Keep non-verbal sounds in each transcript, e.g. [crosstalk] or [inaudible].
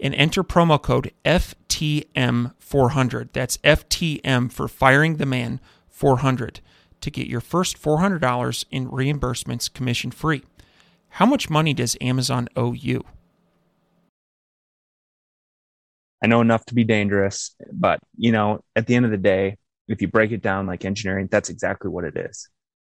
and enter promo code FTM400. That's FTM for Firing the Man 400 to get your first $400 in reimbursements commission free. How much money does Amazon owe you? I know enough to be dangerous, but you know, at the end of the day, if you break it down like engineering, that's exactly what it is.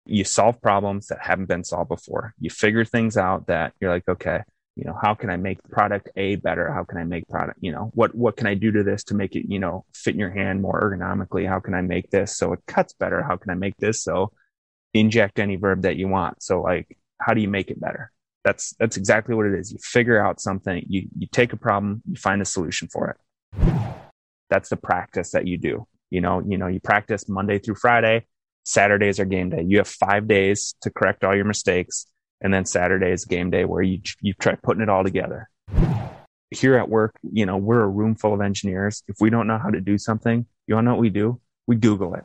You solve problems that haven't been solved before. You figure things out that you're like, okay, you know, how can I make product A better? How can I make product, you know, what what can I do to this to make it, you know, fit in your hand more ergonomically? How can I make this so it cuts better? How can I make this so inject any verb that you want? So like how do you make it better? That's that's exactly what it is. You figure out something, you you take a problem, you find a solution for it. That's the practice that you do. You know, you know, you practice Monday through Friday. Saturdays are game day. You have five days to correct all your mistakes, and then Saturday is game day where you you try putting it all together. Here at work, you know, we're a room full of engineers. If we don't know how to do something, you want to know what we do? We Google it.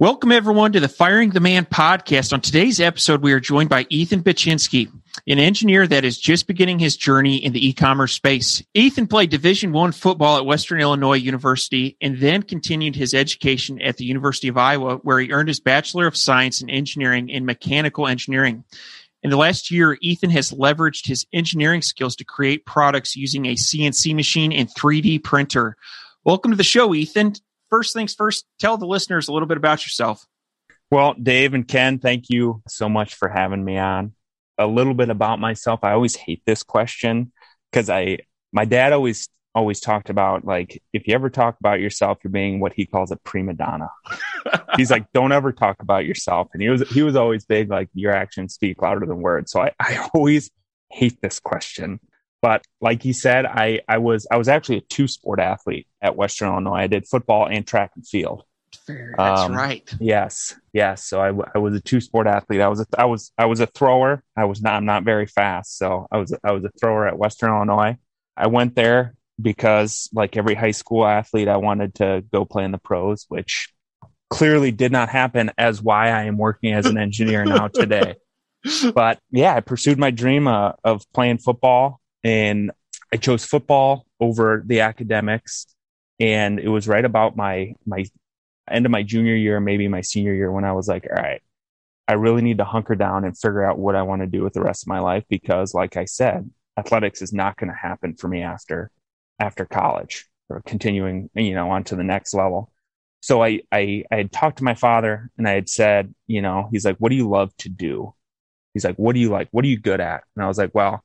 Welcome, everyone, to the Firing the Man podcast. On today's episode, we are joined by Ethan Baczynski, an engineer that is just beginning his journey in the e-commerce space. Ethan played Division One football at Western Illinois University and then continued his education at the University of Iowa, where he earned his Bachelor of Science in Engineering in Mechanical Engineering. In the last year, Ethan has leveraged his engineering skills to create products using a CNC machine and 3D printer. Welcome to the show, Ethan first things first, tell the listeners a little bit about yourself. Well, Dave and Ken, thank you so much for having me on. A little bit about myself. I always hate this question because I, my dad always, always talked about like, if you ever talk about yourself, you're being what he calls a prima donna. [laughs] He's like, don't ever talk about yourself. And he was, he was always big, like your actions speak louder than words. So I, I always hate this question. But like he said, I, I was I was actually a two sport athlete at Western Illinois. I did football and track and field. Fair, that's um, right. Yes, yes. So I, I was a two sport athlete. I was a, I was I was a thrower. I was not I'm not very fast. So I was I was a thrower at Western Illinois. I went there because like every high school athlete, I wanted to go play in the pros, which clearly did not happen. As why I am working as an engineer now today. [laughs] But yeah, I pursued my dream uh, of playing football and I chose football over the academics. And it was right about my my end of my junior year, maybe my senior year, when I was like, all right, I really need to hunker down and figure out what I want to do with the rest of my life because, like I said, athletics is not going to happen for me after after college or continuing, you know, on to the next level. So I, I I had talked to my father and I had said, you know, he's like, what do you love to do? He's like, what do you like? What are you good at? And I was like, well,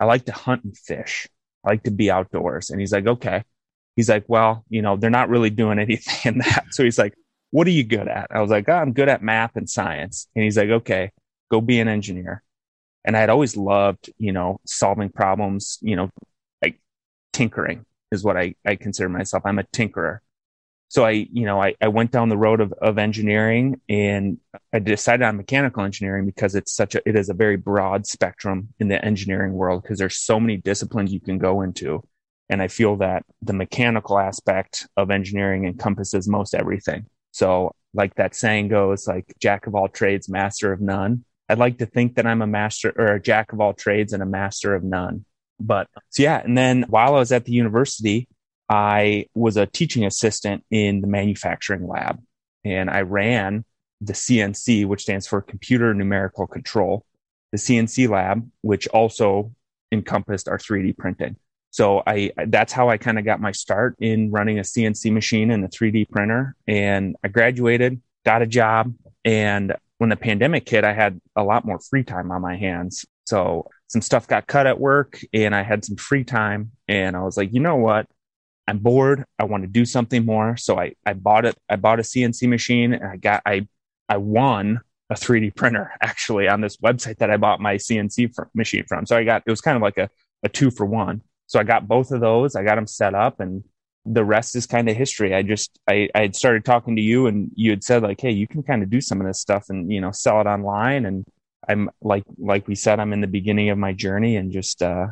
I like to hunt and fish. I like to be outdoors. And he's like, okay. He's like, well, you know, they're not really doing [laughs] anything in that. So he's like, what are you good at? I was like, oh, I'm good at math and science. And he's like, okay, go be an engineer. And I had always loved, you know, solving problems, you know, like tinkering is what I, I consider myself. I'm a tinkerer so I, you know, I, I went down the road of, of engineering and I decided on mechanical engineering because it's such a, it is a very broad spectrum in the engineering world because there's so many disciplines you can go into. And I feel that the mechanical aspect of engineering encompasses most everything. So like that saying goes like jack of all trades, master of none. I'd like to think that I'm a master or a jack of all trades and a master of none. But so yeah. And then while I was at the university, I was a teaching assistant in the manufacturing lab and I ran the CNC, which stands for computer numerical control, the CNC lab, which also encompassed our 3D printing. So I, that's how I kind of got my start in running a CNC machine and a 3D printer. And I graduated, got a job, and when the pandemic hit, I had a lot more free time on my hands. So some stuff got cut at work and I had some free time and I was like, you know what? I'm bored. I want to do something more. So I, I bought it. I bought a CNC machine and I got, I, I won a 3D printer [laughs] actually on this website that I bought my CNC machine from. So I got, it was kind of like a, a two for one. So I got both of those. I got them set up and the rest is kind of history. I just, I, I had started talking to you and you had said like, Hey, you can kind of do some of this stuff and, you know, sell it online. And I'm like, like we said, I'm in the beginning of my journey and just, uh,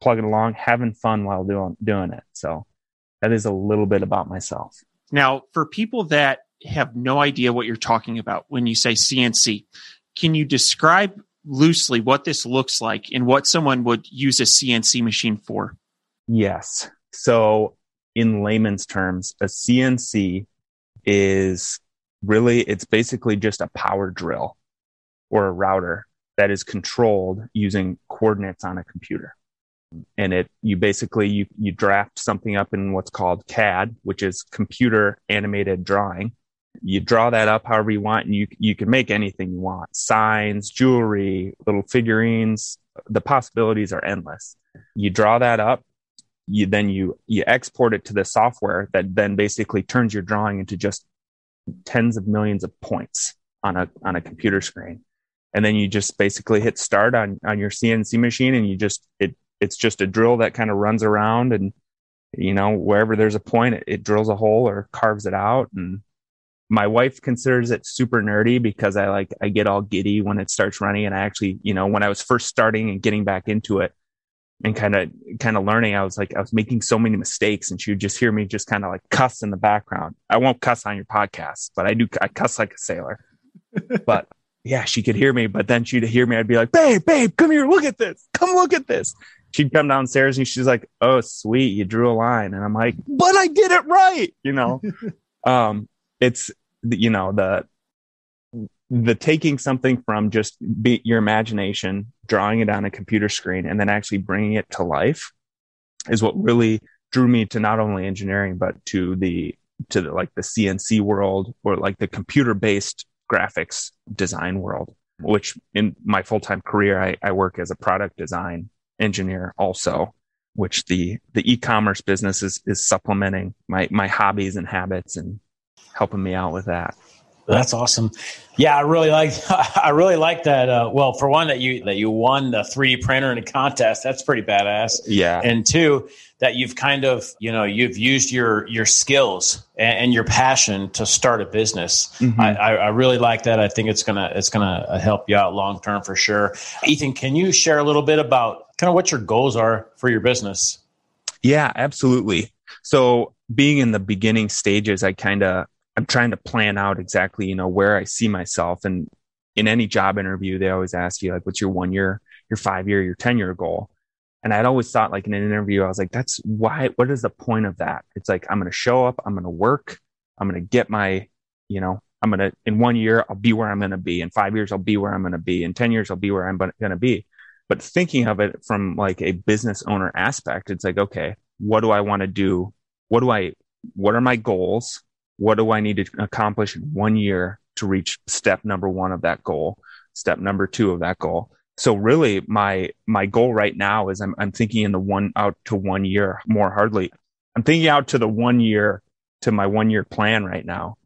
plugging along, having fun while doing, doing it. So that is a little bit about myself. Now, for people that have no idea what you're talking about when you say CNC, can you describe loosely what this looks like and what someone would use a CNC machine for? Yes. So, in layman's terms, a CNC is really, it's basically just a power drill or a router that is controlled using coordinates on a computer and it you basically you you draft something up in what's called CAD, which is computer animated drawing. You draw that up however you want, and you you can make anything you want: signs, jewelry, little figurines. The possibilities are endless. You draw that up. You then you you export it to the software that then basically turns your drawing into just tens of millions of points on a on a computer screen and then you just basically hit start on on your CNC machine and you just it it's just a drill that kind of runs around and you know wherever there's a point it, it, drills a hole or carves it out. And my wife considers it super nerdy because i like i get all giddy when it starts running. And i actually you know when i was first starting and getting back into it and kind of kind of learning i was like i was making so many mistakes and she would just hear me just kind of like cuss in the background. I won't cuss on your podcast but i do i cuss like a sailor. [laughs] But yeah she could hear me but then she'd hear me i'd be like babe babe come here look at this come look at this she'd come downstairs and she's like, "Oh, sweet, you drew a line," and I'm like, "But I did it right," you know. [laughs] um, it's you know the the taking something from just be, your imagination, drawing it on a computer screen, and then actually bringing it to life is what really drew me to not only engineering but to the to the, like the CNC world or like the computer based graphics design world. Which in my full time career, I, I work as a product design engineer also, which the the e-commerce business is is supplementing my my hobbies and habits and helping me out with that. That's awesome. Yeah, I really like [laughs] I really like that. Uh, well, for one, that you that you won the 3D printer in a contest. That's pretty badass. Yeah. And two, that you've kind of you know you've used your your skills and, and your passion to start a business. Mm-hmm. I, I, really like that. I think it's gonna it's gonna help you out long term for sure. Ethan, can you share a little bit about kind of what your goals are for your business? Yeah, absolutely. So being in the beginning stages, I kind of I'm trying to plan out exactly, you know, where I see myself. And in any job interview, they always ask you, like, what's your one year, your five year, your 10 year goal? And I'd always thought, like, in an interview, I was like, that's why, what is the point of that? It's like, I'm going to show up, I'm going to work, I'm going to get my, you know, I'm going to, in one year, I'll be where I'm going to be. In five years, I'll be where I'm going to be. In 10 years, I'll be where I'm going to be. But thinking of it from like a business owner aspect, it's like, okay, what do I want to do? What do I, what are my goals? what do I need to accomplish in one year to reach step number one of that goal, step number two of that goal. So really my, my goal right now is I'm, I'm thinking in the one out to one year more hardly. I'm thinking out to the one year to my one year plan right now.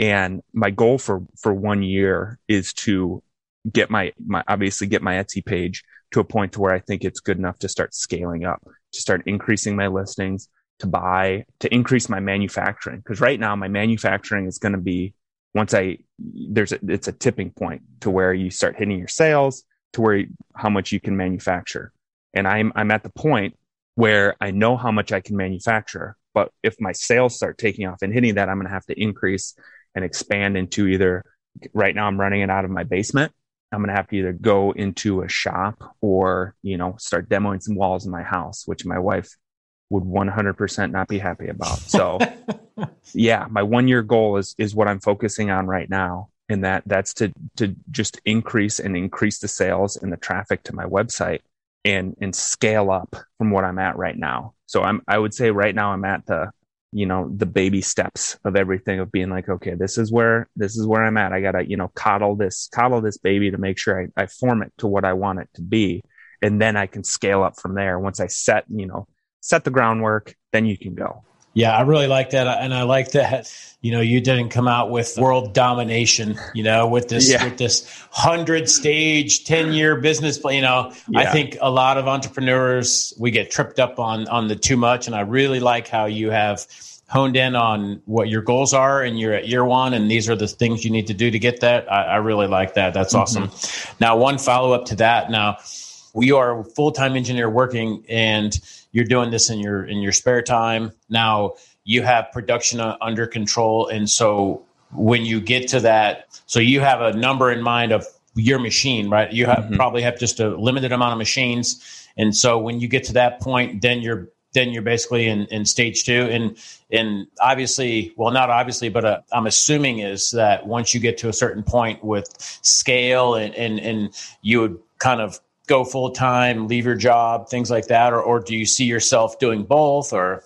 And my goal for, for one year is to get my, my, obviously get my Etsy page to a point to where I think it's good enough to start scaling up, to start increasing my listings, to buy to increase my manufacturing. Because right now my manufacturing is going to be once I there's a, it's a tipping point to where you start hitting your sales to where how much you can manufacture. And I'm I'm at the point where I know how much I can manufacture but if my sales start taking off and hitting that I'm going to have to increase and expand into either right now I'm running it out of my basement I'm going to have to either go into a shop or you know start demoing some walls in my house which my wife would 100% not be happy about. So [laughs] yeah, my one year goal is, is what I'm focusing on right now. And that that's to, to just increase and increase the sales and the traffic to my website and, and scale up from what I'm at right now. So I'm, I would say right now I'm at the, you know the baby steps of everything of being like okay this is where this is where i'm at. I gotta you know coddle this coddle this baby to make sure I, I form it to what i want it to be. And then i can scale up from there. Once i set you know set the groundwork then you can go yeah, I really like that, and I like that. You know, you didn't come out with world domination. You know, with this yeah. with this hundred stage, ten year business plan. You know, yeah. I think a lot of entrepreneurs we get tripped up on on the too much, and I really like how you have honed in on what your goals are, and you're at year one, and these are the things you need to do to get that. I, I really like that. That's mm-hmm. awesome. Now, one follow up to that. Now, we are a full time engineer working, and you're doing this in your in your spare time. Now you have production under control, and so when you get to that, so you have a number in mind of your machine, right? You have mm-hmm. probably have just a limited amount of machines, and so when you get to that point, then you're then you're basically in, in stage two and and obviously well not obviously but uh, i'm assuming is that once you get to a certain point with scale and and, and you would kind of go full time, leave your job, things like that, or or do you see yourself doing both? Or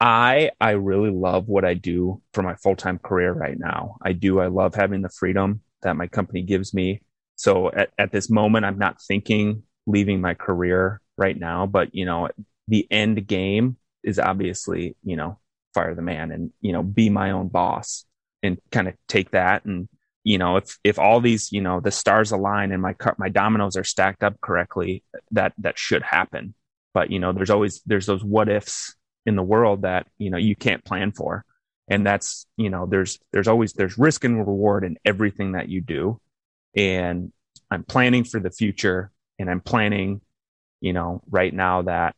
I I really love what I do for my full time career right now. I do. I love having the freedom that my company gives me. So at, at this moment, I'm not thinking leaving my career right now, but you know, the end game is obviously, you know, fire the man and, you know, be my own boss and kind of take that and you know if if all these you know the stars align and my my dominoes are stacked up correctly that that should happen. But you know there's always there's those what ifs in the world that you know you can't plan for. And that's you know there's there's always there's risk and reward in everything that you do. And i'm planning for the future and i'm planning you know right now that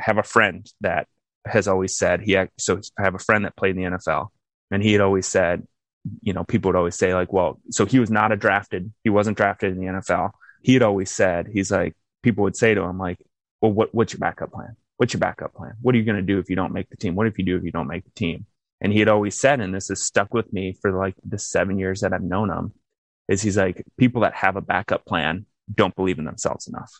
I have a friend that has always said he so i have a friend that played in the nfl and he had always said you know, people would always say like, well, so he was not a drafted, he wasn't drafted in the NFL. He had always said, he's like, people would say to him like, well, what, what's your backup plan? What's your backup plan? What are you going to do if you don't make the team? What if you do if you don't make the team? And he had always said, and this has stuck with me for like the seven years that I've known him, is he's like, people that have a backup plan don't believe in themselves enough.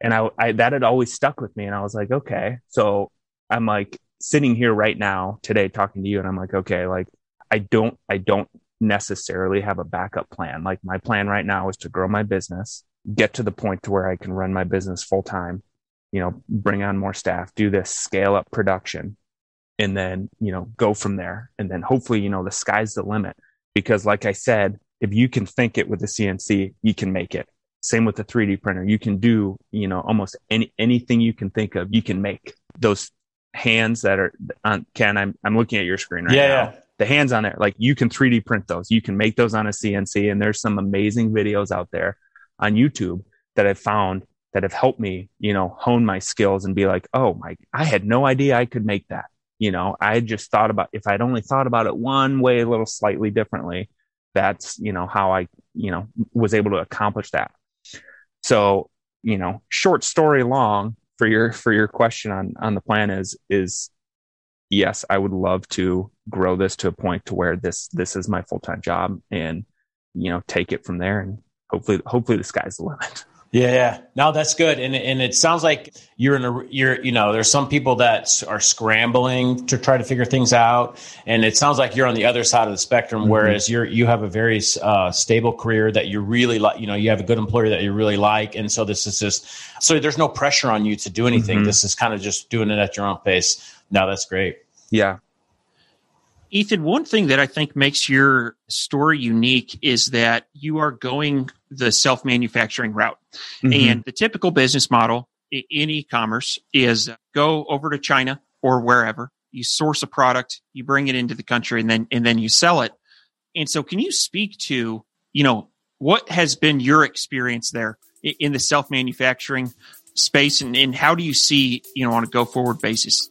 And I, I that had always stuck with me. And I was like, okay. So I'm like sitting here right now today talking to you, and I'm like, okay, like I don't I don't necessarily have a backup plan. Like my plan right now is to grow my business, get to the point to where I can run my business full time, you know, bring on more staff, do this, scale up production, and then, you know, go from there. And then hopefully, you know, the sky's the limit. Because like I said, if you can think it with the CNC, you can make it. Same with the 3D printer. You can do, you know, almost any anything you can think of, you can make. Those hands that are on Ken, I'm I'm looking at your screen right yeah, now. Yeah the hands on it, like you can 3D print those. You can make those on a CNC. And there's some amazing videos out there on YouTube that I've found that have helped me, you know, hone my skills and be like, oh my, I had no idea I could make that. You know, I just thought about if I'd only thought about it one way, a little slightly differently, that's, you know, how I, you know, was able to accomplish that. So, you know, short story long for your, for your question on, on the plan is, is yes, I would love to grow this to a point to where this this is my full time job, and you know take it from there, and hopefully hopefully the sky's the limit. [laughs] Yeah, yeah. No, that's good. And and it sounds like you're in a you're you know, there's some people that are scrambling to try to figure things out and it sounds like you're on the other side of the spectrum mm-hmm. whereas you're you have a very uh, stable career that you really like, you know, you have a good employer that you really like and so this is just so there's no pressure on you to do anything. Mm-hmm. This is kind of just doing it at your own pace. No, that's great. Yeah. Ethan, one thing that I think makes your story unique is that you are going the self manufacturing route. Mm-hmm. And the typical business model in e commerce is go over to China or wherever, you source a product, you bring it into the country, and then, and then you sell it. And so, can you speak to, you know, what has been your experience there in the self manufacturing space and, and how do you see, you know, on a go forward basis?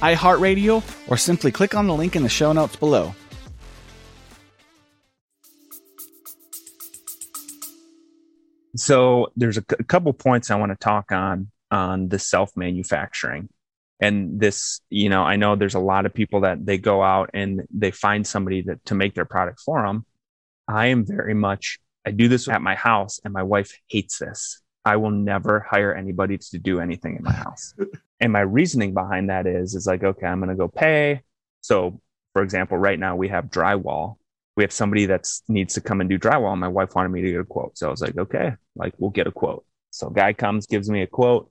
iHeartRadio, or simply click on the link in the show notes below. So there's a, c- a couple points I want to talk on on the self manufacturing. And this, you know, I know there's a lot of people that they go out and they find somebody that to make their product for them. I am very much I do this at my house and my wife hates this. I will never hire anybody to do anything in my house. [laughs] and my reasoning behind that is is like, okay, I'm going to go pay. So, for example, right now we have drywall. We have somebody that needs to come and do drywall. And my wife wanted me to get a quote. So I was like, okay, like we'll get a quote. So guy comes, gives me a quote,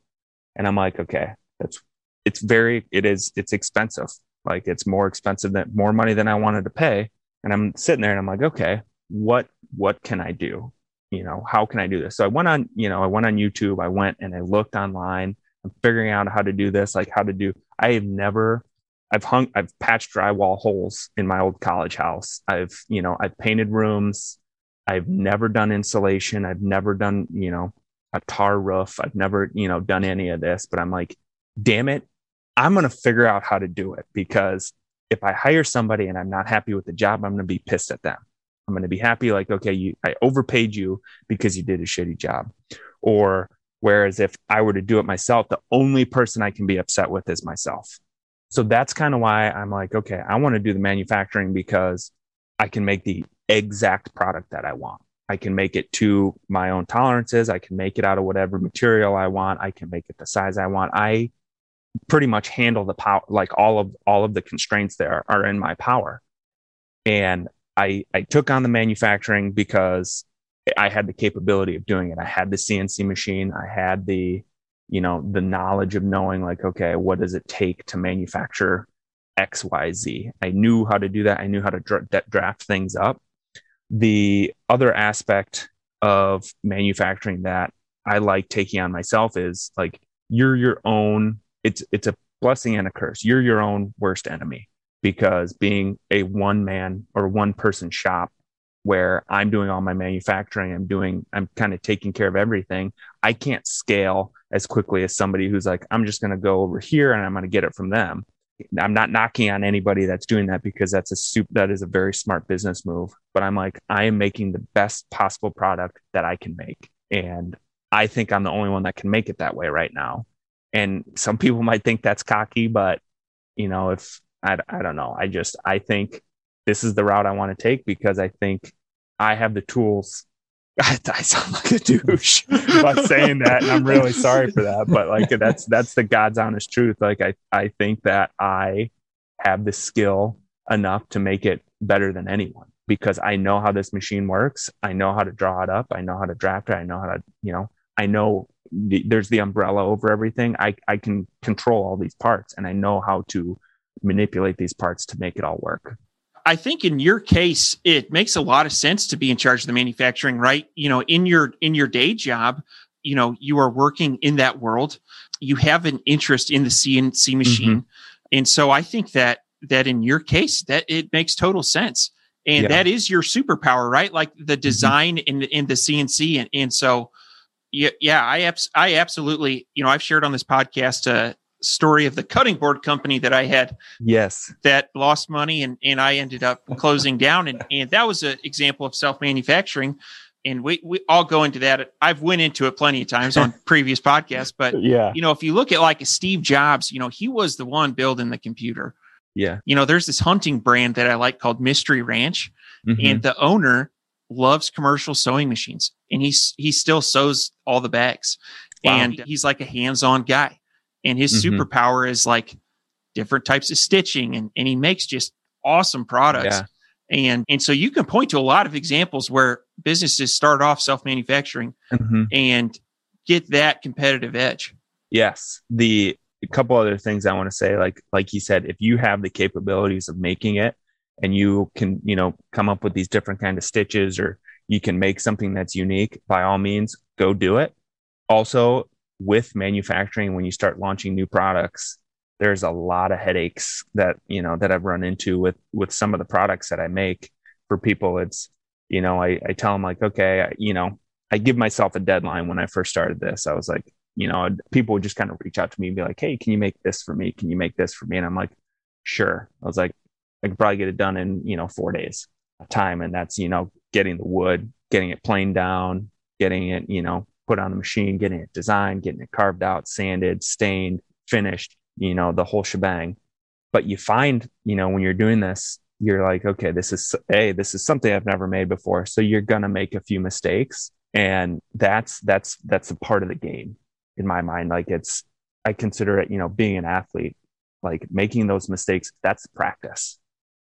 and I'm like, okay, that's it's very it is it's expensive. Like it's more expensive than more money than I wanted to pay. And I'm sitting there and I'm like, okay, what what can I do? You know, how can I do this? So I went on, you know, I went on YouTube, I went and I looked online. I'm figuring out how to do this, like how to do. I have never I've hung I've patched drywall holes in my old college house. I've, you know, I've painted rooms. I've never done insulation. I've never done, you know, a tar roof. I've never, you know, done any of this, but I'm like, damn it, I'm going to figure out how to do it because if I hire somebody and I'm not happy with the job, I'm going to be pissed at them. I'm going to be happy, like, okay, you, I overpaid you because you did a shitty job. Or whereas if I were to do it myself, the only person I can be upset with is myself. So that's kind of why I'm like, okay, I want to do the manufacturing because I can make the exact product that I want. I can make it to my own tolerances. I can make it out of whatever material I want. I can make it the size I want. I pretty much handle the power, like all of all of the constraints there are in my power. And I I took on the manufacturing because I had the capability of doing it. I had the CNC machine. I had the you know the knowledge of knowing like okay what does it take to manufacture X, Y, Z? I knew how to do that i knew how to dra- draft things up the other aspect of manufacturing that i like taking on myself is like you're your own it's it's a blessing and a curse you're your own worst enemy because being a one man or one person shop where I'm doing all my manufacturing, I'm doing, I'm kind of taking care of everything. I can't scale as quickly as somebody who's like, I'm just going to go over here and I'm going to get it from them. I'm not knocking on anybody that's doing that because that's a soup that is a very smart business move. But I'm like, I am making the best possible product that I can make. And I think I'm the only one that can make it that way right now. And some people might think that's cocky, but you know, if I, I don't know, I just, I think this is the route I want to take because I think I have the tools. [laughs] I, I sound like a douche [laughs] by saying that, and I'm really sorry for that. But like that's that's the God's honest truth. Like I I think that I have the skill enough to make it better than anyone because I know how this machine works. I know how to draw it up. I know how to draft it. I know how to you know I know the, there's the umbrella over everything. I I can control all these parts, and I know how to manipulate these parts to make it all work. I think in your case, it makes a lot of sense to be in charge of the manufacturing, right? You know, in your in your day job, you know, you are working in that world. You have an interest in the CNC machine, mm-hmm. and so I think that that in your case, that it makes total sense, and yeah. that is your superpower, right? Like the mm-hmm. design mm-hmm. in in the CNC, and and so yeah, yeah, I abs- I absolutely, you know, I've shared on this podcast uh, story of the cutting board company that I had. Yes. That lost money and, and I ended up closing down. And, and that was an example of self manufacturing. And we, we all go into that. I've went into it plenty of times on [laughs] previous podcasts, but yeah, you know, if you look at like a Steve Jobs, you know, he was the one building the computer. Yeah. You know, there's this hunting brand that I like called Mystery Ranch mm-hmm. and the owner loves commercial sewing machines and he's, he still sews all the bags wow. and he's like a hands-on guy and his mm-hmm. superpower is like different types of stitching and, and he makes just awesome products. Yeah. And and so you can point to a lot of examples where businesses start off self-manufacturing mm-hmm. and get that competitive edge. Yes. The a couple other things I want to say, like like you said, if you have the capabilities of making it and you can, you know, come up with these different kind of stitches or you can make something that's unique, by all means, go do it. Also, with manufacturing when you start launching new products there's a lot of headaches that you know that i've run into with with some of the products that i make for people it's you know i, I tell them like okay you know I give myself a deadline when I first started this. I was like, you know, people would just kind of reach out to me and be like, Hey, can you make this for me? Can you make this for me? And I'm like, sure. I was like, I could probably get it done in, you know, four days of time. And that's, you know, getting the wood, getting it planed down, getting it, you know, put on the machine, getting it designed, getting it carved out, sanded, stained, finished, you know, the whole shebang. But you find, you know, when you're doing this, you're like, okay, this is a this is something I've never made before. So you're gonna make a few mistakes, and that's that's that's a part of the game in my mind. Like it's, I consider it, you know, being an athlete, like making those mistakes. That's practice.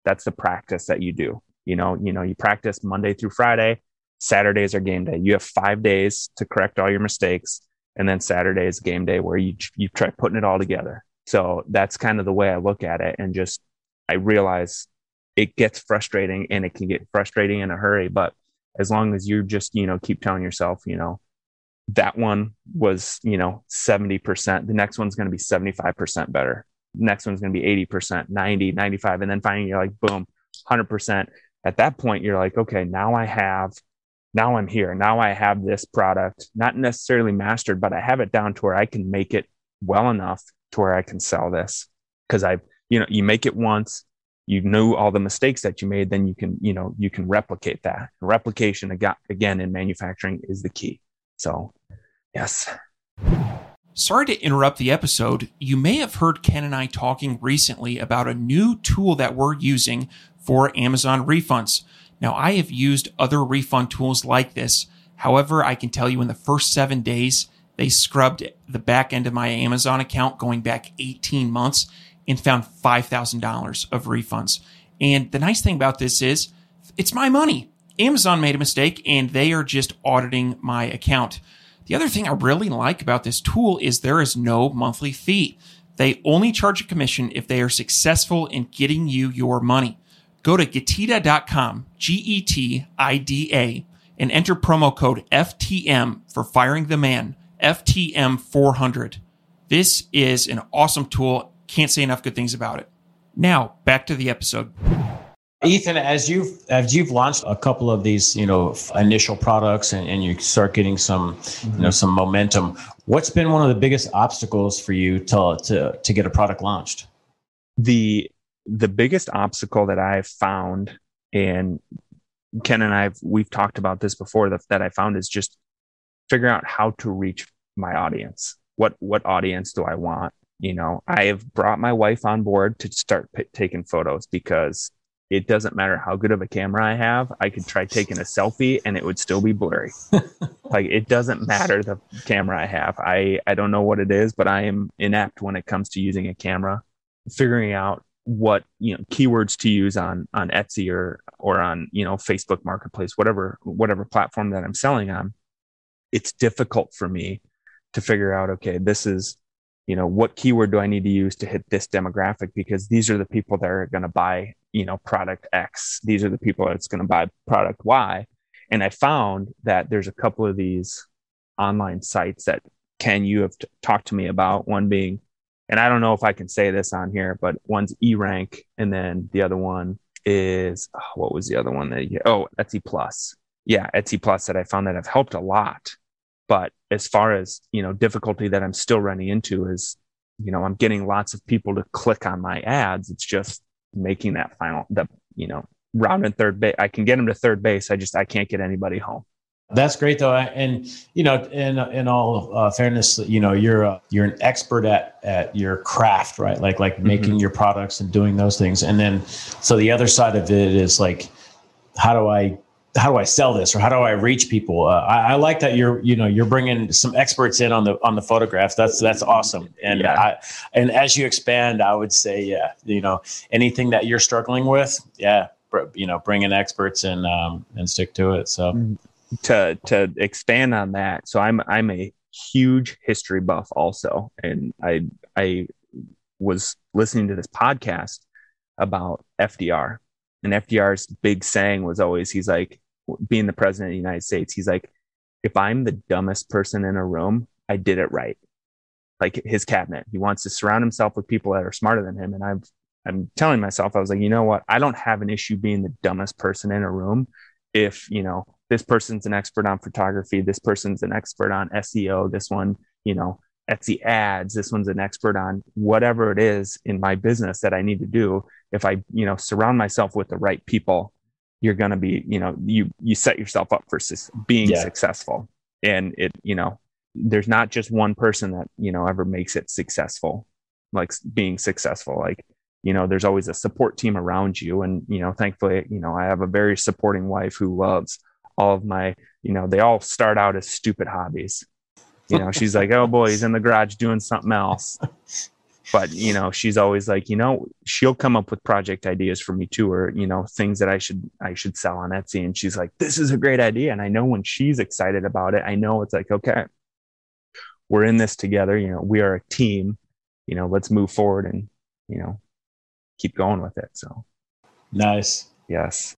That's the practice that you do. You know, you know, you practice Monday through Friday. Saturdays are game day. You have five days to correct all your mistakes, and then Saturday is game day where you you try putting it all together. So that's kind of the way I look at it, and just I realize it gets frustrating and it can get frustrating in a hurry. But as long as you just, you know, keep telling yourself, you know, that one was, you know, 70%. The next one's going to be 75% better. Next one's going to be 80%, 90, 95. And then finally you're like, boom, 100%. At that point, you're like, okay, now I have, now I'm here. Now I have this product, not necessarily mastered, but I have it down to where I can make it well enough to where I can sell this. Cause I've, you know, you make it once, you know all the mistakes that you made then you can you know you can replicate that replication again in manufacturing is the key so yes Sorry to interrupt the episode. You may have heard Ken and I talking recently about a new tool that we're using for Amazon refunds. Now, I have used other refund tools like this. However, I can tell you in the first seven days, they scrubbed the back end of my Amazon account going back 18 months and found $5,000 of refunds. And the nice thing about this is it's my money. Amazon made a mistake and they are just auditing my account. The other thing I really like about this tool is there is no monthly fee. They only charge a commission if they are successful in getting you your money. Go to getida.com, G E T I D A, and enter promo code FTM for firing the man, FTM 400. This is an awesome tool can't say enough good things about it. Now, back to the episode. Ethan, as you've as you've launched a couple of these, you know, initial products and, and you start getting some, mm-hmm. you know, some momentum, what's been one of the biggest obstacles for you to to to get a product launched? The the biggest obstacle that I've found, and Ken and I've we've talked about this before, that, that I found is just figuring out how to reach my audience. What what audience do I want? you know i have brought my wife on board to start p- taking photos because it doesn't matter how good of a camera i have i could try taking a selfie and it would still be blurry [laughs] like it doesn't matter the camera i have i i don't know what it is but i am inept when it comes to using a camera figuring out what you know keywords to use on on etsy or or on you know facebook marketplace whatever whatever platform that i'm selling on it's difficult for me to figure out okay this is you know what keyword do i need to use to hit this demographic? Because these are the people that are going to buy you know product x. These are the people that's going to buy product y. And i found that there's a couple of these online sites that ken you have t- talked to me about one being and i don't know if i can say this on here but one's E rank, and then the other one is oh, what was the other one that you, oh etsy plus yeah etsy plus that i found that have helped a lot but as far as, you know, difficulty that I'm still running into is, you know, I'm getting lots of people to click on my ads. It's just making that final, the, you know, round and third base. I can get them to third base. I just, I can't get anybody home. That's great though, and you know, in in all uh, fairness, you know, you're uh, you're an expert at at your craft, right? Like like mm-hmm. making your products and doing those things, and then so the other side of it is like, how do I how do I sell this or how do I reach people? Uh, I, I, like that you're you know you're bringing some experts in on the on the photographs. That's that's awesome. And yeah. I and as you expand, I would say yeah, you know anything that you're struggling with, yeah, you know bring in experts and um, and stick to it. So mm, to to expand on that, so I'm I'm a huge history buff also, and I I was listening to this podcast about FDR and FDR's big saying was always, he's like, being the president of the United States, he's like, if I'm the dumbest person in a room, I did it right. Like his cabinet, he wants to surround himself with people that are smarter than him. And I've, I'm telling myself, I was like, you know what? I don't have an issue being the dumbest person in a room if, you know, this person's an expert on photography this person's an expert on seo this one you know etsy ads this one's an expert on whatever it is in my business that i need to do. If i you know surround myself with the right people you're going to be you know you you set yourself up for su- being yeah. successful. And it you know there's not just one person that you know ever makes it successful like being successful. Like you know there's always a support team around you. And you know thankfully you know i have a very supporting wife who loves all of my you know they all start out as stupid hobbies. You know she's like oh boy he's in the garage doing something else. But you know she's always like you know she'll come up with project ideas for me too or you know things that i should i should sell on etsy. And she's like this is a great idea. And i know when she's excited about it i know it's like okay we're in this together. You know we are a team. You know let's move forward and you know keep going with it. So nice. Yes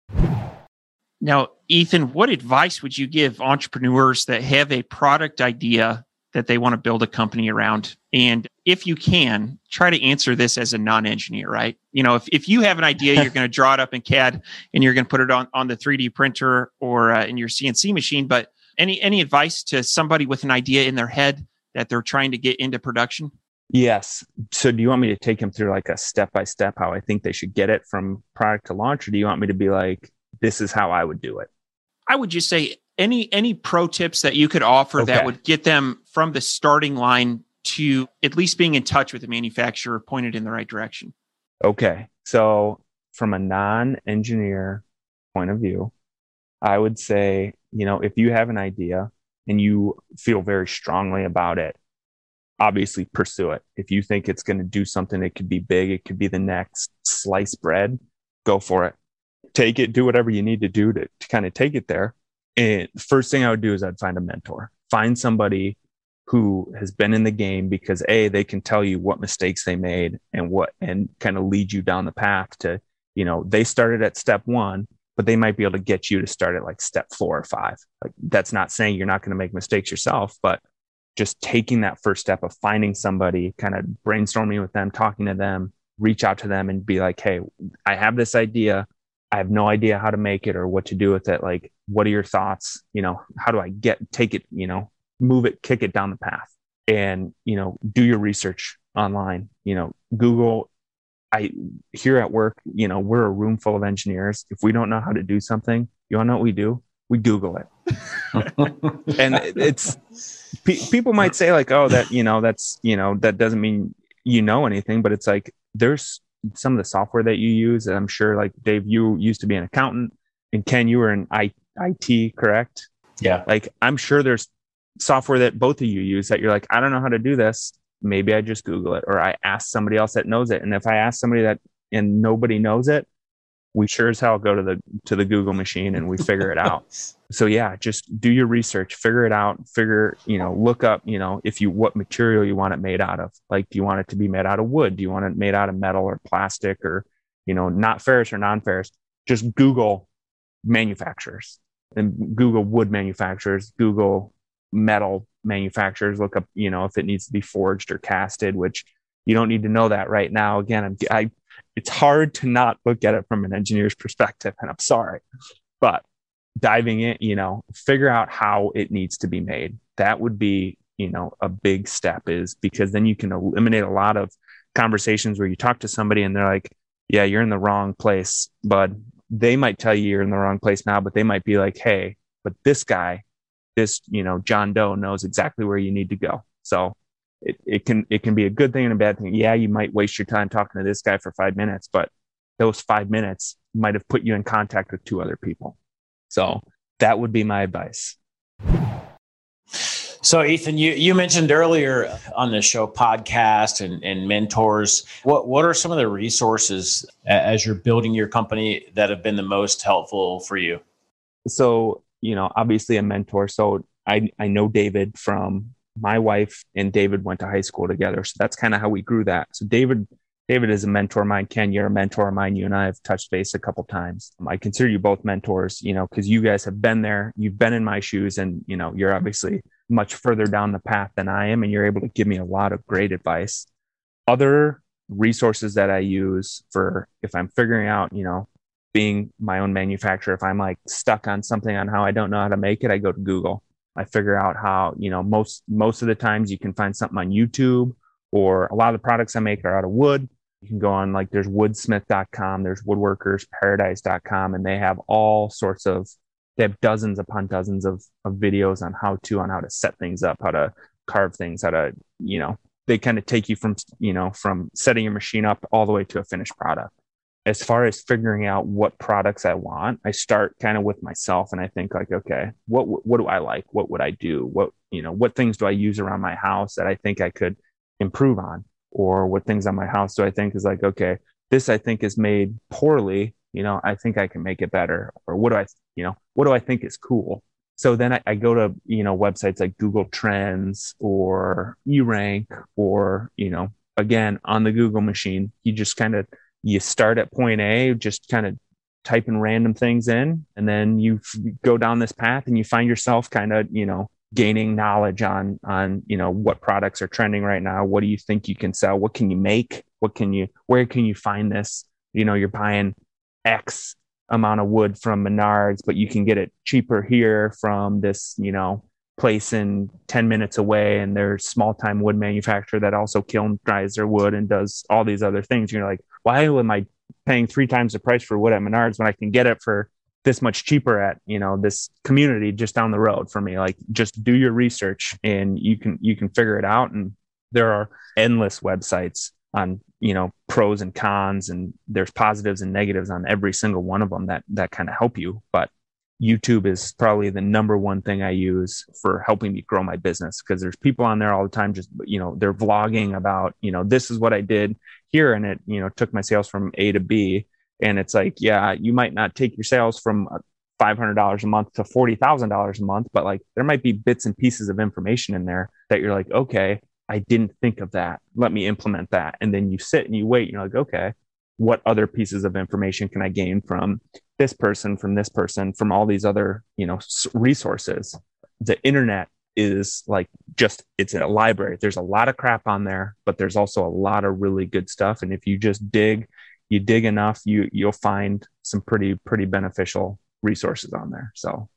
now ethan what advice would you give entrepreneurs that have a product idea that they want to build a company around? And if you can try to answer this as a non-engineer right? You know if, if you have an idea you're [laughs] going to draw it up in cad and you're going to put it on, on the 3d printer or uh, in your cnc machine but any any advice to somebody with an idea in their head that they're trying to get into production? Yes. So do you want me to take them through like a step by step how I think they should get it from product to launch, or do you want me to be like, this is how I would do it? I would just say any any pro tips that you could offer okay. that would get them from the starting line to at least being in touch with the manufacturer pointed in the right direction. Okay. So from a non-engineer point of view, I would say, you know, if you have an idea and you feel very strongly about it, obviously pursue it. If you think it's going to do something, it could be big, it could be the next slice bread, go for it. Take it, do whatever you need to do to, to kind of take it there. And first thing I would do is I'd find a mentor, find somebody who has been in the game because a they can tell you what mistakes they made and what and kind of lead you down the path to you know they started at step one but they might be able to get you to start at like step four or five like that's not saying you're not going to make mistakes yourself but just taking that first step of finding somebody, kind of brainstorming with them, talking to them, reach out to them and be like, hey, I have this idea. I have no idea how to make it or what to do with it. Like, what are your thoughts? You know, how do I get, take it, you know, move it, kick it down the path and, you know, do your research online, you know, Google. I here at work, you know, we're a room full of engineers. If we don't know how to do something, you to know what we do? We Google it. [laughs] and it's pe- people might say like, oh, that you know, that's you know, that doesn't mean you know anything, but it's like there's some of the software that you use. And I'm sure, like Dave, you used to be an accountant, and Ken, you were in I- IT, correct? Yeah. Like I'm sure there's software that both of you use that you're like, I don't know how to do this. Maybe I just Google it, or I ask somebody else that knows it. And if I ask somebody that and nobody knows it, we sure as hell go to the to the Google machine and we figure it out. [laughs] So yeah, just do your research, figure it out, figure, you know, look up, you know, if you what material you want it made out of. Like do you want it to be made out of wood? Do you want it made out of metal or plastic or, you know, not ferrous or non-ferrous? Just Google manufacturers and Google wood manufacturers, Google metal manufacturers, look up, you know, if it needs to be forged or casted, which you don't need to know that right now. Again, I'm, I it's hard to not look at it from an engineer's perspective and i'm sorry but diving in you know figure out how it needs to be made that would be you know a big step is because then you can eliminate a lot of conversations where you talk to somebody and they're like yeah you're in the wrong place bud. They might tell you you're in the wrong place now but they might be like hey but this guy this you know john doe knows exactly where you need to go. So it, it can it can be a good thing and a bad thing. Yeah, you might waste your time talking to this guy for five minutes, but those five minutes might have put you in contact with two other people. So that would be my advice. So, Ethan, you, you mentioned earlier on the show podcast and, and mentors. What what are some of the resources as you're building your company that have been the most helpful for you? So, you know, obviously a mentor. So I I know David from my wife and David went to high school together. So that's kind of how we grew that. So David, David is a mentor of mine. Ken, you're a mentor of mine. You and I have touched base a couple times. Um, I consider you both mentors, you know, because you guys have been there. You've been in my shoes and, you know, you're obviously much further down the path than I am. And you're able to give me a lot of great advice. Other resources that I use for if I'm figuring out, you know, being my own manufacturer, if I'm like stuck on something on how I don't know how to make it, I go to Google. I figure out how, you know, most most of the times you can find something on YouTube or a lot of the products I make are out of wood. You can go on like there's woodsmith.com, there's woodworkersparadise.com, and they have all sorts of they have dozens upon dozens of, of videos on how to on how to set things up, how to carve things, how to, you know, they kind of take you from, you know, from setting your machine up all the way to a finished product as far as figuring out what products I want, I start kind of with myself and I think like, okay, what what do I like? What would I do? What you know, what things do I use around my house that I think I could improve on? Or what things on my house do I think is like, okay, this I think is made poorly, you know, I think I can make it better. Or what do I, you know, what do I think is cool? So then I, I go to, you know, websites like Google Trends or eRank or, you know, again on the Google machine, you just kind of you start at point A, just kind of typing random things in, and then you go down this path and you find yourself kind of, you know, gaining knowledge on on you know what products are trending right now what do you think you can sell what can you make what can you where can you find this? You know you're buying x amount of wood from menards but you can get it cheaper here from this you know place in 10 minutes away and there's small time wood manufacturer that also kiln dries their wood and does all these other things. You're like why am I paying three times the price for wood at Menards when I can get it for this much cheaper at you know this community just down the road for me? Like just do your research and you can you can figure it out. And there are endless websites on you know pros and cons and there's positives and negatives on every single one of them that that kind of help you. But YouTube is probably the number one thing I use for helping me grow my business because there's people on there all the time just you know they're vlogging about you know this is what I did here and it you know took my sales from A to B. And it's like yeah you might not take your sales from uh, $500 a month to $40,000 a month but like there might be bits and pieces of information in there that you're like okay I didn't think of that. Let me implement that. And then you sit and you wait and you're like okay what other pieces of information can I gain from this person, from this person, from all these other, you know, resources. The internet is like just it's a library. There's a lot of crap on there, but there's also a lot of really good stuff. And if you just dig, you dig enough, you you'll find some pretty pretty beneficial resources on there. So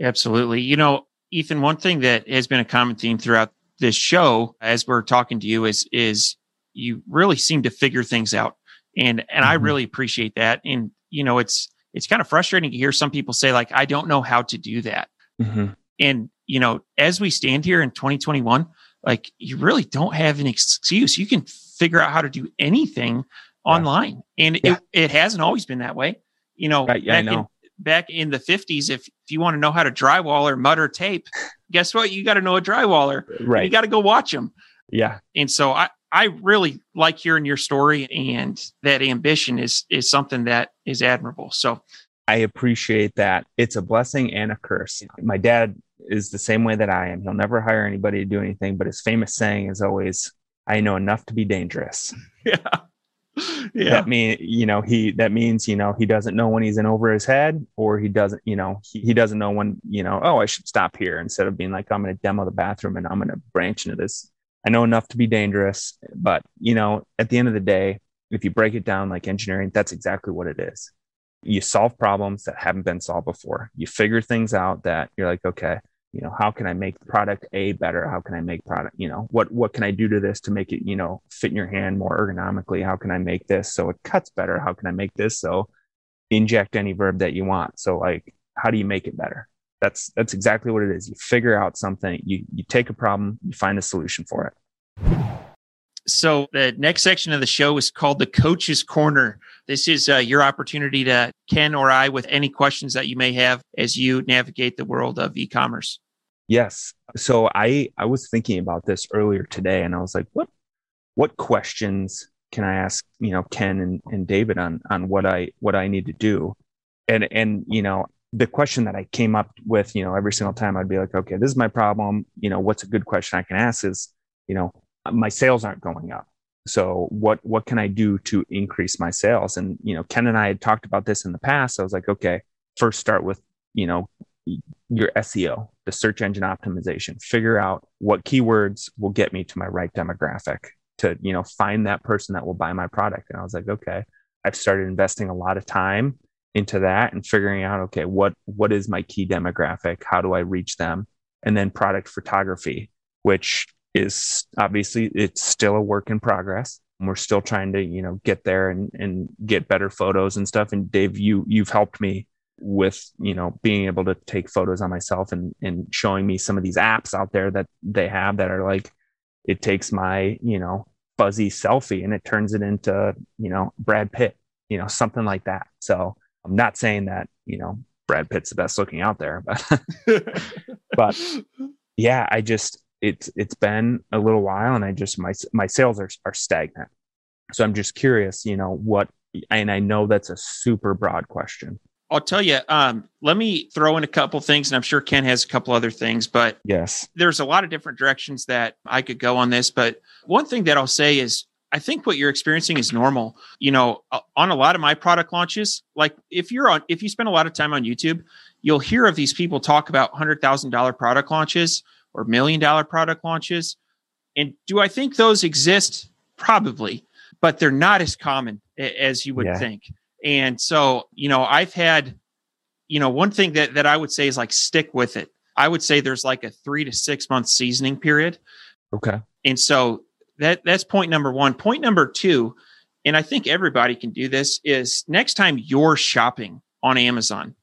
absolutely. You know, Ethan, one thing that has been a common theme throughout this show as we're talking to you is is you really seem to figure things out and and mm-hmm. I really appreciate that. And you know, it's it's kind of frustrating to hear some people say like, I don't know how to do that. Mm-hmm. And you know, as we stand here in 2021, like you really don't have an excuse. You can figure out how to do anything yeah. online, and yeah. it it hasn't always been that way. You know, right, yeah, I know. In, back in the 50s if, if you want to know how to drywall or mud or tape [laughs] guess what you got to know a drywaller right you got to go watch them yeah and so i I really like hearing your story and that ambition is is something that is admirable. So I appreciate that. It's a blessing and a curse. My dad is the same way that I am. He'll never hire anybody to do anything, but his famous saying is always, I know enough to be dangerous. [laughs] Yeah. Yeah. That mean, you know, he that means, you know, he doesn't know when he's in over his head, or he doesn't, you know, he, he doesn't know when, you know, oh, I should stop here instead of being like, I'm gonna demo the bathroom and I'm gonna branch into this I know enough to be dangerous, but you know, at the end of the day, if you break it down like engineering, that's exactly what it is. You solve problems that haven't been solved before. You figure things out that you're like, okay, you know, how can I make product A better? How can I make product, you know, what what can I do to this to make it, you know, fit in your hand more ergonomically? How can I make this so it cuts better? How can I make this so inject any verb that you want? So like, how do you make it better? That's that's exactly what it is. You figure out something, you you take a problem, you find a solution for it. So the next section of the show is called the Coach's Corner. This is uh, your opportunity to Ken or I with any questions that you may have as you navigate the world of e-commerce. Yes. So I I was thinking about this earlier today, and I was like, what what questions can I ask you know Ken and, and David on on what I what I need to do, and and you know the question that I came up with, you know, every single time I'd be like, okay, this is my problem. You know, what's a good question I can ask is, you know, my sales aren't going up. So what what can I do to increase my sales? And you know, Ken and I had talked about this in the past. I was like, okay, first start with, you know, your SEO, the search engine optimization. Figure out what keywords will get me to my right demographic to, you know, find that person that will buy my product. And I was like, okay, I've started investing a lot of time into that and figuring out okay what what is my key demographic how do i reach them and then product photography which is obviously it's still a work in progress. We're still trying to you know get there and and get better photos and stuff. And dave you you've helped me with you know being able to take photos on myself and and showing me some of these apps out there that they have that are like it takes my you know fuzzy selfie and it turns it into you know brad pitt you know something like that. So i'm not saying that you know brad pitt's the best looking out there but [laughs] but yeah i just it's it's been a little while and i just my my sales are, are stagnant so i'm just curious you know what and i know that's a super broad question I'll tell you. Um, let me throw in a couple things, and I'm sure Ken has a couple other things. But yes, there's a lot of different directions that I could go on this. But one thing that I'll say is, I think what you're experiencing is normal. You know, on a lot of my product launches, like if you're on, if you spend a lot of time on YouTube, you'll hear of these people talk about hundred thousand dollar product launches or million dollar product launches. And do I think those exist? Probably, but they're not as common as you would yeah. think. And so, you know, I've had, you know, one thing that, that I would say is like stick with it. I would say there's like a three to six month seasoning period. Okay. And so that that's point number one. Point number two, and I think everybody can do this, is next time you're shopping on Amazon,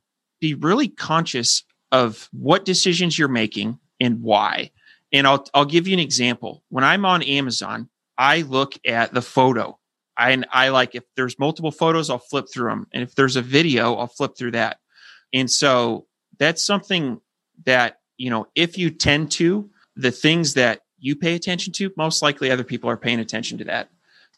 be really conscious of what decisions you're making and why. And I'll I'll give you an example. When I'm on Amazon, I look at the photo I, and I like if there's multiple photos, I'll flip through them. And if there's a video, I'll flip through that. And so that's something that, you know, if you tend to, the things that you pay attention to, most likely other people are paying attention to that.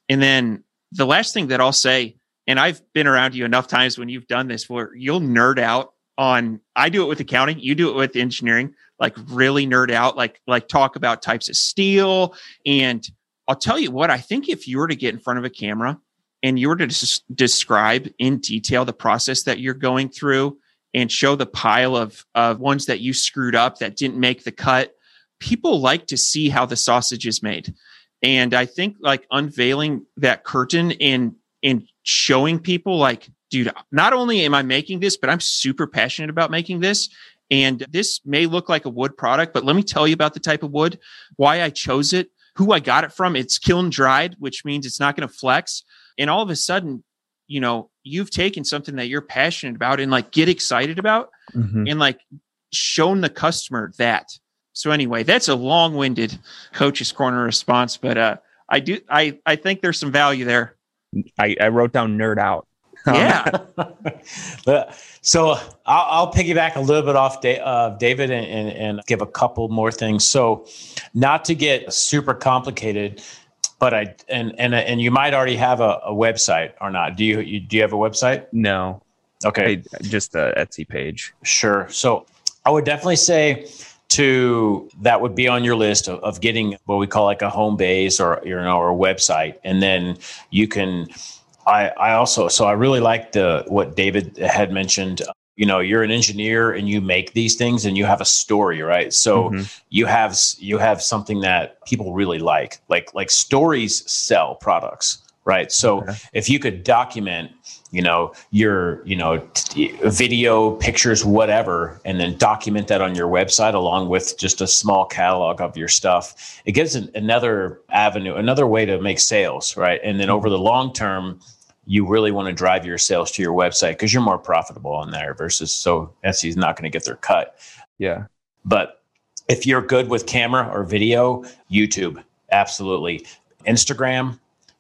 And then the last thing that I'll say, and I've been around you enough times when you've done this where you'll nerd out on I do it with accounting, you do it with engineering, like really nerd out, like like talk about types of steel and I'll tell you what, I think if you were to get in front of a camera and you were to des- describe in detail the process that you're going through and show the pile of, of ones that you screwed up that didn't make the cut, people like to see how the sausage is made. And I think like unveiling that curtain and and showing people like, dude, not only am I making this, but I'm super passionate about making this. And this may look like a wood product, but let me tell you about the type of wood, why I chose it, who I got it from. It's kiln dried, which means it's not going to flex. And all of a sudden, you know, you've taken something that you're passionate about and like get excited about mm-hmm. and like shown the customer that. So anyway, that's a long-winded coach's corner response, but uh I do I I think there's some value there. I, I wrote down nerd out. Yeah. [laughs] so I'll, I'll, piggyback a little bit off da- uh, David and, and, and give a couple more things. So, not to get super complicated, but I and and and you might already have a, a website or not. Do you, you do you have a website? No. Okay. I, just a Etsy page. Sure. So I would definitely say to that would be on your list of, of getting what we call like a home base or you know or a website, and then you can I, I also so I really like the what David had mentioned. You know, you're an engineer and you make these things and you have a story, right? So mm-hmm. you have you have something that people really like. Like like stories sell products, right? So okay. if you could document, you know, your you know t- video, pictures, whatever, and then document that on your website along with just a small catalog of your stuff, it gives an, another avenue, another way to make sales, right? And then over the long term you really want to drive your sales to your website because you're more profitable on there versus so Etsy's not going to get their cut. Yeah. But if you're good with camera or video, YouTube, absolutely. Instagram,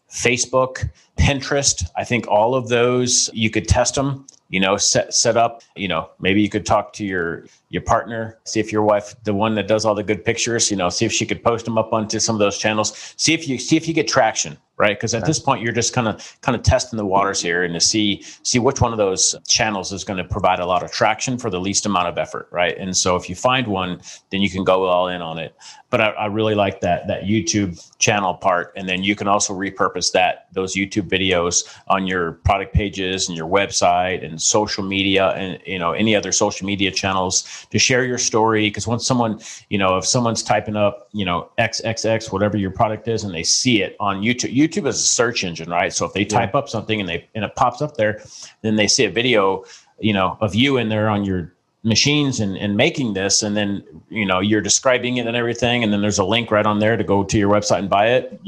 Facebook, Pinterest, I think all of those you could test them, you know, set set up, you know, maybe you could talk to your your partner, see if your wife, the one that does all the good pictures, you know, see if she could post them up onto some of those channels. See if you see if you get traction right? Because at this point you're just kind of kind of testing the waters here and to see see which one of those channels is going to provide a lot of traction for the least amount of effort right? And so if you find one then you can go all in on it. But I, I really like that that youtube channel part. And then you can also repurpose that those youtube videos on your product pages and your website and social media and you know any other social media channels to share your story. Because once someone, you know, if someone's typing up, you know, XXX, whatever your product is, and they see it on YouTube, YouTube is a search engine, right? So if they type yeah. up something and they and it pops up there, then they see a video, you know, of you in there on your machines and, and making this and then you know you're describing it and everything and then there's a link right on there to go to your website and buy it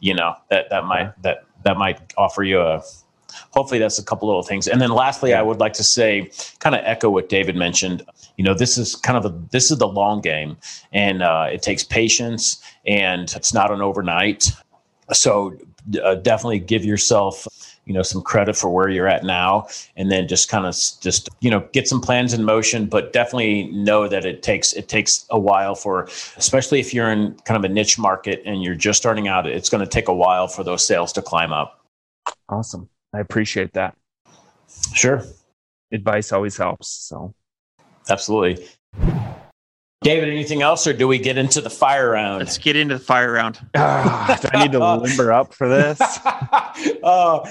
you know that that might that that might offer you a hopefully that's a couple little things and then lastly i would like to say kind of echo what david mentioned you know this is kind of a this is the long game and uh, it takes patience and it's not an overnight. So uh, definitely give yourself you know some credit for where you're at now and then just kind of just you know get some plans in motion but definitely know that it takes it takes a while for especially if you're in kind of a niche market and you're just starting out it's going to take a while for those sales to climb up. Awesome. I appreciate that. Sure. Advice always helps so absolutely David, anything else, or do we get into the fire round? Let's get into the fire round. [laughs] Ah, do I need to [laughs] limber up for this? [laughs] oh,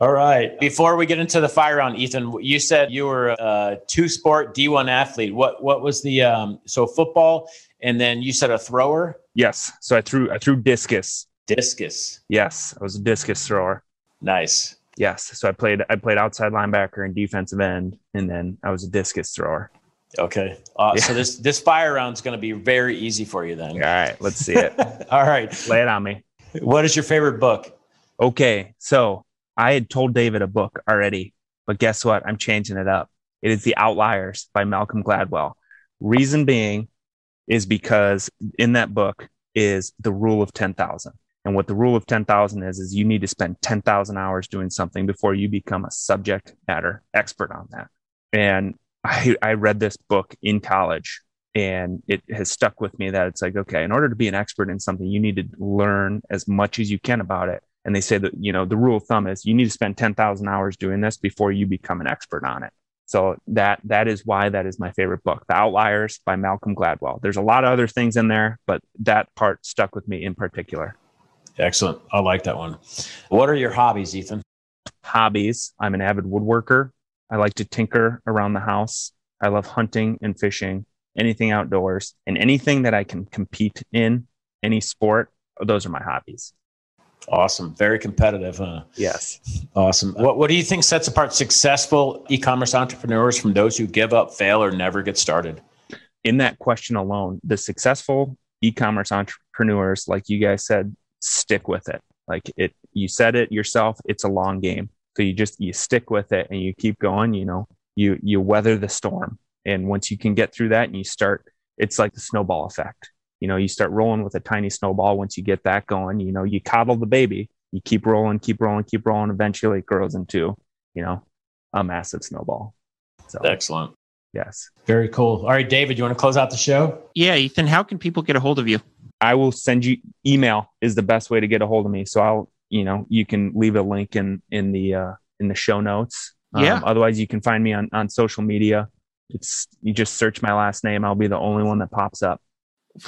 all right. Before we get into the fire round, Ethan, you said you were a two-sport D1 athlete. What what was the um, so football, and then you said a thrower? Yes. So I threw I threw discus. Discus. Yes, I was a discus thrower. Nice. Yes. So I played I played outside linebacker and defensive end, and then I was a discus thrower. Okay. Uh, yeah. So this this fire round is going to be very easy for you then. All right. Let's see it. [laughs] All right. Lay it on me. What is your favorite book? Okay. So I had told David a book already, but guess what? I'm changing it up. It is The Outliers by Malcolm Gladwell. Reason being is because in that book is the rule of 10,000. And what the rule of 10,000 is, is you need to spend 10,000 hours doing something before you become a subject matter expert on that. And I, I read this book in college and it has stuck with me that it's like, okay, in order to be an expert in something, you need to learn as much as you can about it. And they say that, you know, the rule of thumb is you need to spend 10,000 hours doing this before you become an expert on it. So that that is why that is my favorite book, The Outliers by Malcolm Gladwell. There's a lot of other things in there, but that part stuck with me in particular. Excellent. I like that one. What are your hobbies, Ethan? Hobbies. I'm an avid woodworker. I like to tinker around the house. I love hunting and fishing, anything outdoors, and anything that I can compete in, any sport. Those are my hobbies. Awesome. Very competitive, huh? Yes. Awesome. What, what do you think sets apart successful e commerce entrepreneurs from those who give up, fail, or never get started? In that question alone, the successful e commerce entrepreneurs, like you guys said, stick with it. Like it, you said it yourself, it's a long game. So you just you stick with it and you keep going, you know, you you weather the storm. And once you can get through that and you start, it's like the snowball effect. You know, you start rolling with a tiny snowball. Once you get that going, you know, you coddle the baby, you keep rolling, keep rolling, keep rolling. Eventually it grows into, you know, a massive snowball. So excellent. Yes. Very cool. All right, David, you want to close out the show? Yeah, Ethan, how can people get a hold of you? I will send you email is the best way to get a hold of me. So I'll you know you can leave a link in in the uh, in the show notes. Yeah. Um, otherwise, you can find me on on social media. It's you just search my last name. I'll be the only one that pops up.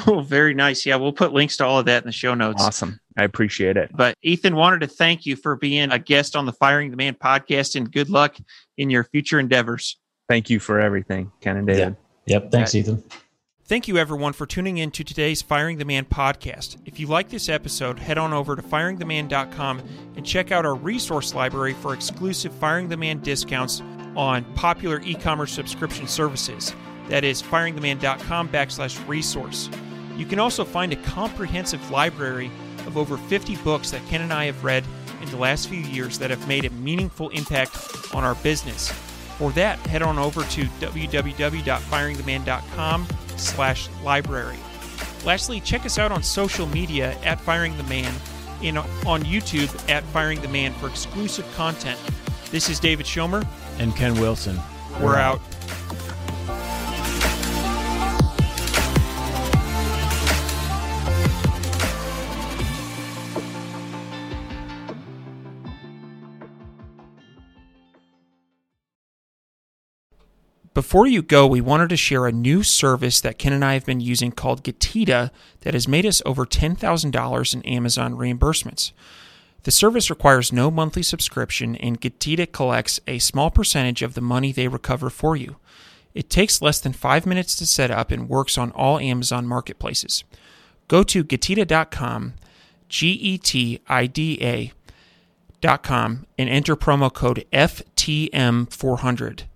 Oh, very nice. Yeah, we'll put links to all of that in the show notes. Awesome. I appreciate it. But Ethan wanted to thank you for being a guest on the Firing the Man podcast and good luck in your future endeavors. Thank you for everything, Ken and David. Yeah. Yep. Thanks, Ethan. Thank you, everyone, for tuning in to today's Firing the Man podcast. If you like this episode, head on over to firingtheman.com and check out our resource library for exclusive Firing the Man discounts on popular e commerce subscription services. That is firingtheman.com backslash resource. You can also find a comprehensive library of over 50 books that Ken and I have read in the last few years that have made a meaningful impact on our business. For that, head on over to www.firingtheman.com slash library. Lastly, check us out on social media at Firing the Man and on YouTube at Firing the Man for exclusive content. This is David Schomer. And Ken Wilson. We're out. Before you go, we wanted to share a new service that Ken and I have been using called Getida that has made us over $10,000 in Amazon reimbursements. The service requires no monthly subscription, and Getida collects a small percentage of the money they recover for you. It takes less than five minutes to set up and works on all Amazon marketplaces. Go to Getida.com, G E T I D A.com, and enter promo code FTM400.